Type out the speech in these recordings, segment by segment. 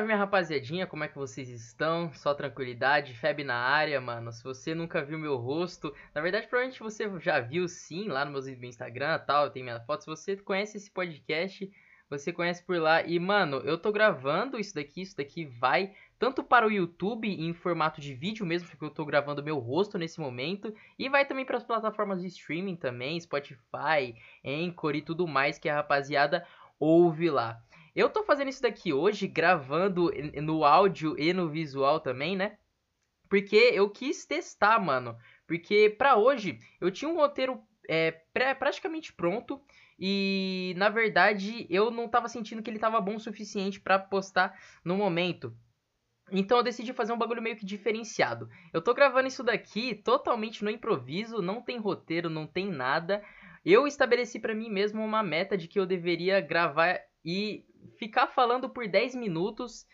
salve, minha rapaziadinha, como é que vocês estão? Só tranquilidade, Feb na área, mano. Se você nunca viu meu rosto, na verdade provavelmente você já viu sim lá no meu Instagram tal, tem minha foto. Se você conhece esse podcast, você conhece por lá. E mano, eu tô gravando isso daqui, isso daqui vai tanto para o YouTube em formato de vídeo mesmo, porque eu tô gravando meu rosto nesse momento, e vai também para as plataformas de streaming também, Spotify, Anchor e tudo mais que a rapaziada ouve lá. Eu tô fazendo isso daqui hoje, gravando no áudio e no visual também, né? Porque eu quis testar, mano. Porque pra hoje eu tinha um roteiro é, pré, praticamente pronto. E na verdade eu não tava sentindo que ele tava bom o suficiente para postar no momento. Então eu decidi fazer um bagulho meio que diferenciado. Eu tô gravando isso daqui totalmente no improviso, não tem roteiro, não tem nada. Eu estabeleci para mim mesmo uma meta de que eu deveria gravar e ficar falando por 10 minutos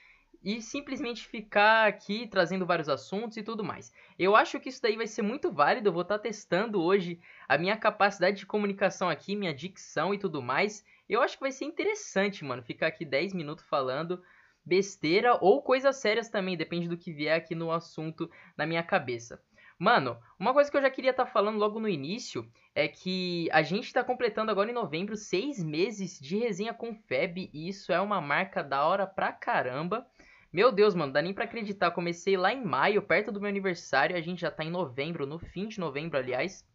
e simplesmente ficar aqui trazendo vários assuntos e tudo mais. Eu acho que isso daí vai ser muito válido, eu vou estar tá testando hoje a minha capacidade de comunicação aqui, minha dicção e tudo mais. Eu acho que vai ser interessante, mano, ficar aqui 10 minutos falando besteira ou coisas sérias também, depende do que vier aqui no assunto na minha cabeça. Mano, uma coisa que eu já queria estar tá falando logo no início é que a gente está completando agora em novembro seis meses de resenha com Feb e isso é uma marca da hora pra caramba. Meu Deus, mano, dá nem pra acreditar. Comecei lá em maio, perto do meu aniversário, a gente já tá em novembro, no fim de novembro, aliás.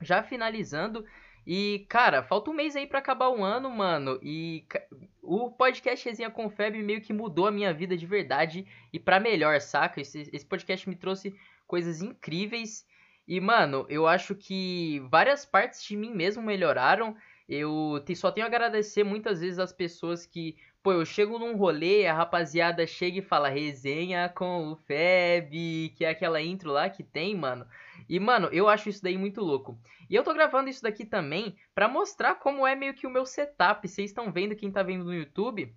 Já finalizando. E, cara, falta um mês aí para acabar o ano, mano. E o podcast Resenha com Feb meio que mudou a minha vida de verdade e para melhor, saca? Esse, esse podcast me trouxe coisas incríveis. E, mano, eu acho que várias partes de mim mesmo melhoraram. Eu só tenho a agradecer muitas vezes as pessoas que, pô, eu chego num rolê, a rapaziada chega e fala resenha com o Feb, que é aquela intro lá que tem, mano. E, mano, eu acho isso daí muito louco. E eu tô gravando isso daqui também para mostrar como é meio que o meu setup. Vocês estão vendo, quem tá vendo no YouTube,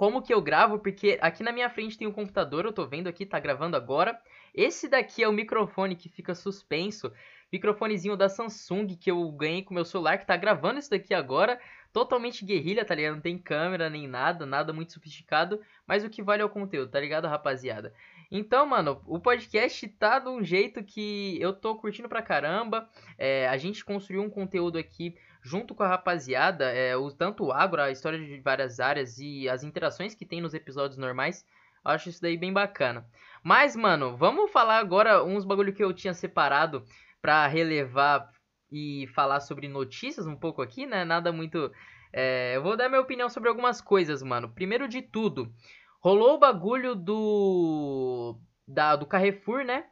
como que eu gravo, porque aqui na minha frente tem um computador, eu tô vendo aqui, tá gravando agora. Esse daqui é o microfone que fica suspenso, microfonezinho da Samsung que eu ganhei com meu celular, que tá gravando isso daqui agora, totalmente guerrilha, tá ligado? Não tem câmera nem nada, nada muito sofisticado, mas o que vale é o conteúdo, tá ligado, rapaziada? Então, mano, o podcast tá de um jeito que eu tô curtindo pra caramba. É, a gente construiu um conteúdo aqui junto com a rapaziada, é, o, tanto o agro, a história de várias áreas e as interações que tem nos episódios normais. Acho isso daí bem bacana. Mas, mano, vamos falar agora uns bagulho que eu tinha separado pra relevar e falar sobre notícias um pouco aqui, né? Nada muito. É, eu vou dar minha opinião sobre algumas coisas, mano. Primeiro de tudo, rolou o bagulho do. Da, do Carrefour, né?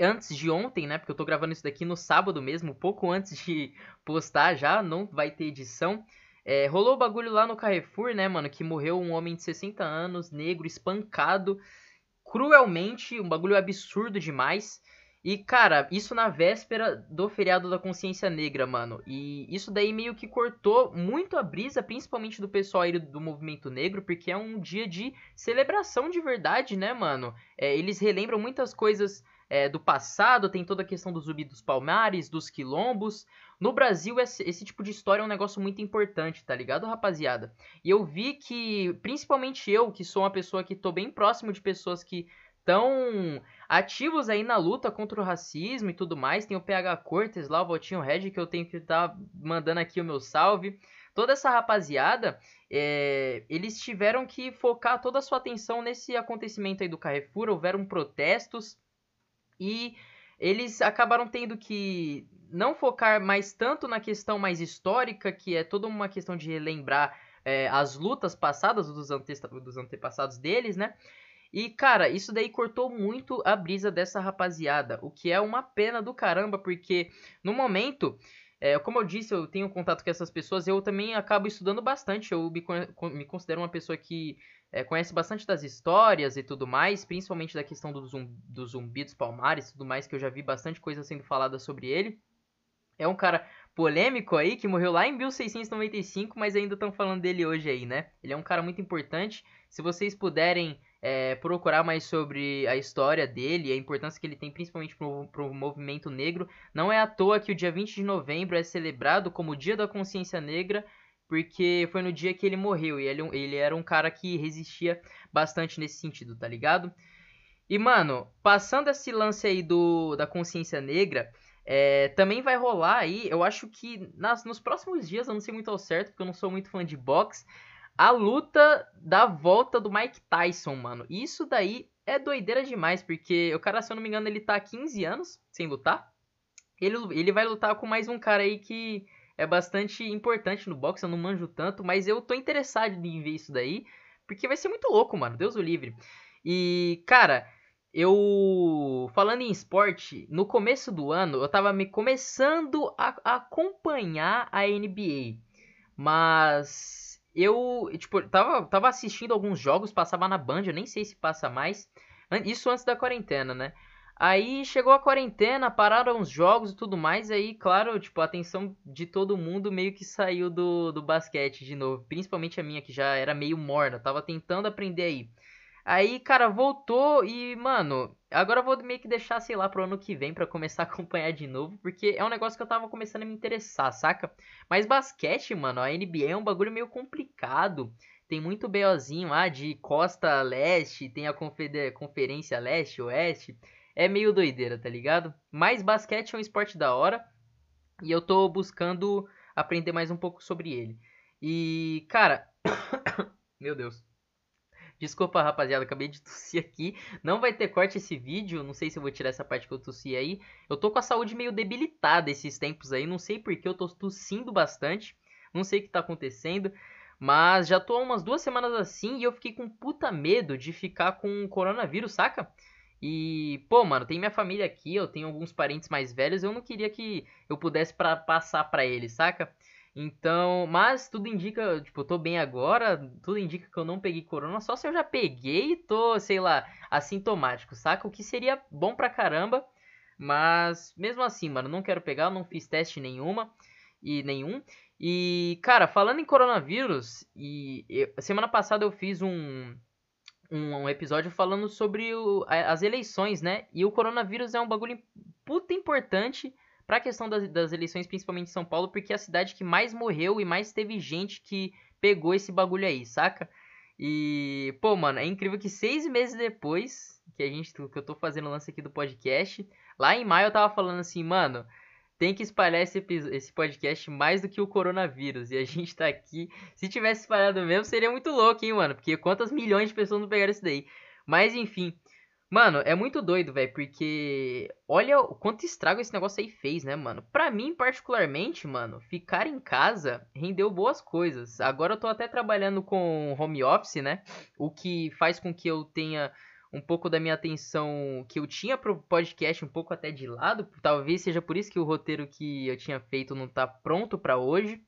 Antes de ontem, né? Porque eu tô gravando isso daqui no sábado mesmo, pouco antes de postar já, não vai ter edição. É, rolou o bagulho lá no Carrefour, né, mano? Que morreu um homem de 60 anos, negro, espancado cruelmente, um bagulho absurdo demais. E, cara, isso na véspera do feriado da consciência negra, mano. E isso daí meio que cortou muito a brisa, principalmente do pessoal aí do movimento negro, porque é um dia de celebração de verdade, né, mano? É, eles relembram muitas coisas é, do passado, tem toda a questão do zumbi dos palmares, dos quilombos. No Brasil, esse, esse, tipo de história é um negócio muito importante, tá ligado, rapaziada? E eu vi que, principalmente eu, que sou uma pessoa que tô bem próximo de pessoas que estão ativos aí na luta contra o racismo e tudo mais. Tem o PH Cortes lá, o Votinho Red, que eu tenho que estar tá mandando aqui o meu salve. Toda essa rapaziada, é, eles tiveram que focar toda a sua atenção nesse acontecimento aí do Carrefour. Houveram protestos e eles acabaram tendo que não focar mais tanto na questão mais histórica, que é toda uma questão de relembrar é, as lutas passadas dos, ante dos antepassados deles, né? E, cara, isso daí cortou muito a brisa dessa rapaziada, o que é uma pena do caramba, porque no momento, é, como eu disse, eu tenho contato com essas pessoas, eu também acabo estudando bastante, eu me, me considero uma pessoa que é, conhece bastante das histórias e tudo mais, principalmente da questão do, zumbi, do zumbi dos palmares e tudo mais, que eu já vi bastante coisa sendo falada sobre ele. É um cara polêmico aí, que morreu lá em 1695, mas ainda estão falando dele hoje aí, né? Ele é um cara muito importante. Se vocês puderem é, procurar mais sobre a história dele, a importância que ele tem principalmente para o movimento negro, não é à toa que o dia 20 de novembro é celebrado como o Dia da Consciência Negra porque foi no dia que ele morreu. E ele, ele era um cara que resistia bastante nesse sentido, tá ligado? E, mano, passando esse lance aí do, da consciência negra, é, também vai rolar aí, eu acho que nas, nos próximos dias, eu não sei muito ao certo, porque eu não sou muito fã de boxe, a luta da volta do Mike Tyson, mano. Isso daí é doideira demais, porque o cara, se eu não me engano, ele tá há 15 anos sem lutar. Ele, ele vai lutar com mais um cara aí que é bastante importante no boxe, eu não manjo tanto, mas eu tô interessado em ver isso daí, porque vai ser muito louco, mano, Deus o livre. E, cara, eu falando em esporte, no começo do ano eu tava me começando a, a acompanhar a NBA, mas eu, tipo, tava, tava assistindo alguns jogos, passava na Band, eu nem sei se passa mais. Isso antes da quarentena, né? Aí chegou a quarentena, pararam os jogos e tudo mais, aí, claro, tipo, a atenção de todo mundo meio que saiu do, do basquete de novo. Principalmente a minha, que já era meio morna, tava tentando aprender aí. Aí, cara, voltou e, mano, agora eu vou meio que deixar, sei lá, pro ano que vem para começar a acompanhar de novo, porque é um negócio que eu tava começando a me interessar, saca? Mas basquete, mano, a NBA é um bagulho meio complicado. Tem muito BOzinho lá de Costa Leste, tem a Conferência Leste, Oeste é meio doideira, tá ligado? Mas basquete é um esporte da hora e eu tô buscando aprender mais um pouco sobre ele. E, cara, meu Deus. Desculpa, rapaziada, acabei de tossir aqui. Não vai ter corte esse vídeo, não sei se eu vou tirar essa parte que eu tossi aí. Eu tô com a saúde meio debilitada esses tempos aí, não sei porque eu tô tossindo bastante. Não sei o que tá acontecendo. Mas já tô há umas duas semanas assim e eu fiquei com puta medo de ficar com coronavírus, saca? E, pô, mano, tem minha família aqui, eu tenho alguns parentes mais velhos, eu não queria que eu pudesse pra, passar para eles, saca? Então, mas tudo indica, tipo, eu tô bem agora, tudo indica que eu não peguei corona, só se eu já peguei e tô, sei lá, assintomático, saca? O que seria bom pra caramba, mas mesmo assim, mano, não quero pegar, não fiz teste nenhuma e nenhum. E, cara, falando em coronavírus, e eu, semana passada eu fiz um um, episódio falando sobre o, as eleições, né? E o coronavírus é um bagulho puta importante para a questão das, das eleições, principalmente em São Paulo, porque é a cidade que mais morreu e mais teve gente que pegou esse bagulho aí, saca? E, pô, mano, é incrível que seis meses depois que a gente que eu tô fazendo o lance aqui do podcast, lá em maio eu tava falando assim, mano, tem que espalhar esse, esse podcast mais do que o coronavírus. E a gente tá aqui. Se tivesse espalhado mesmo, seria muito louco, hein, mano? Porque quantas milhões de pessoas não pegaram isso daí? Mas enfim. Mano, é muito doido, velho, porque olha o quanto estrago esse negócio aí fez, né, mano? Pra mim, particularmente, mano, ficar em casa rendeu boas coisas. Agora eu tô até trabalhando com home office, né? O que faz com que eu tenha um pouco da minha atenção que eu tinha pro podcast um pouco até de lado. Talvez seja por isso que o roteiro que eu tinha feito não tá pronto para hoje.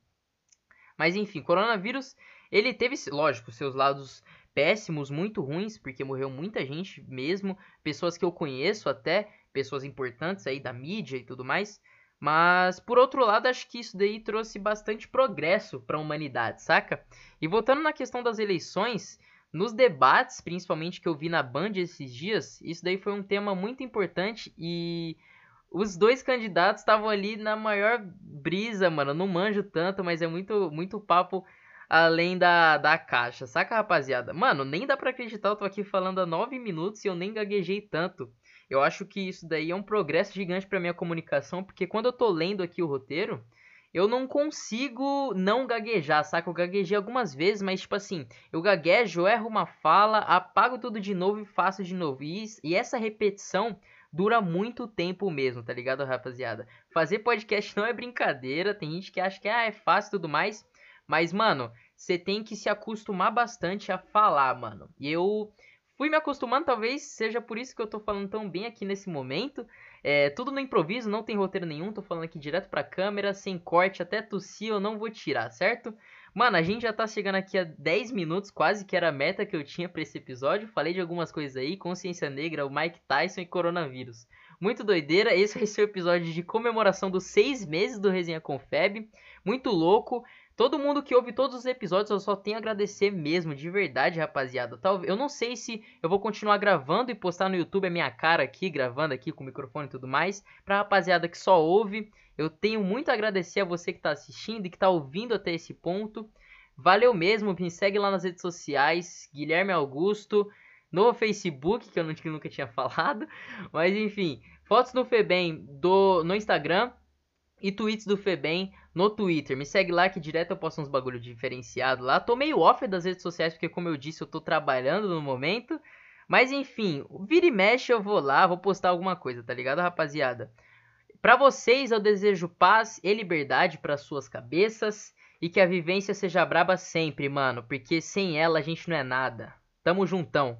Mas enfim, coronavírus, ele teve, lógico, seus lados péssimos, muito ruins, porque morreu muita gente mesmo, pessoas que eu conheço até, pessoas importantes aí da mídia e tudo mais. Mas por outro lado, acho que isso daí trouxe bastante progresso para a humanidade, saca? E voltando na questão das eleições, nos debates, principalmente que eu vi na Band esses dias, isso daí foi um tema muito importante e os dois candidatos estavam ali na maior brisa, mano. Eu não manjo tanto, mas é muito, muito papo além da, da caixa, saca, rapaziada? Mano, nem dá pra acreditar, eu tô aqui falando há nove minutos e eu nem gaguejei tanto. Eu acho que isso daí é um progresso gigante pra minha comunicação, porque quando eu tô lendo aqui o roteiro, eu não consigo não gaguejar, saca? Eu gaguejei algumas vezes, mas tipo assim, eu gaguejo, erro uma fala, apago tudo de novo e faço de novo. E, e essa repetição dura muito tempo mesmo, tá ligado, rapaziada? Fazer podcast não é brincadeira, tem gente que acha que ah, é fácil e tudo mais, mas mano, você tem que se acostumar bastante a falar, mano. E eu fui me acostumando, talvez seja por isso que eu tô falando tão bem aqui nesse momento. É, tudo no improviso, não tem roteiro nenhum, tô falando aqui direto pra câmera, sem corte, até tossir eu não vou tirar, certo? Mano, a gente já tá chegando aqui a 10 minutos, quase que era a meta que eu tinha para esse episódio. Falei de algumas coisas aí, consciência negra, o Mike Tyson e coronavírus. Muito doideira, esse vai ser o episódio de comemoração dos seis meses do Resenha com Feb. Muito louco. Todo mundo que ouve todos os episódios, eu só tenho a agradecer mesmo, de verdade, rapaziada. Talvez, eu não sei se eu vou continuar gravando e postar no YouTube a minha cara aqui, gravando aqui com o microfone e tudo mais. Pra rapaziada que só ouve, Eu tenho muito a agradecer a você que está assistindo e que está ouvindo até esse ponto. Valeu mesmo, me segue lá nas redes sociais, Guilherme Augusto, no Facebook, que eu nunca tinha falado, mas enfim, fotos do Febem do, no Instagram e tweets do Febem no Twitter. Me segue lá que direto eu posto uns bagulho diferenciado lá. Tô meio off das redes sociais porque como eu disse, eu tô trabalhando no momento. Mas enfim, vira e mexe eu vou lá, vou postar alguma coisa, tá ligado, rapaziada? Para vocês eu desejo paz e liberdade para suas cabeças e que a vivência seja braba sempre, mano, porque sem ela a gente não é nada. Tamo juntão.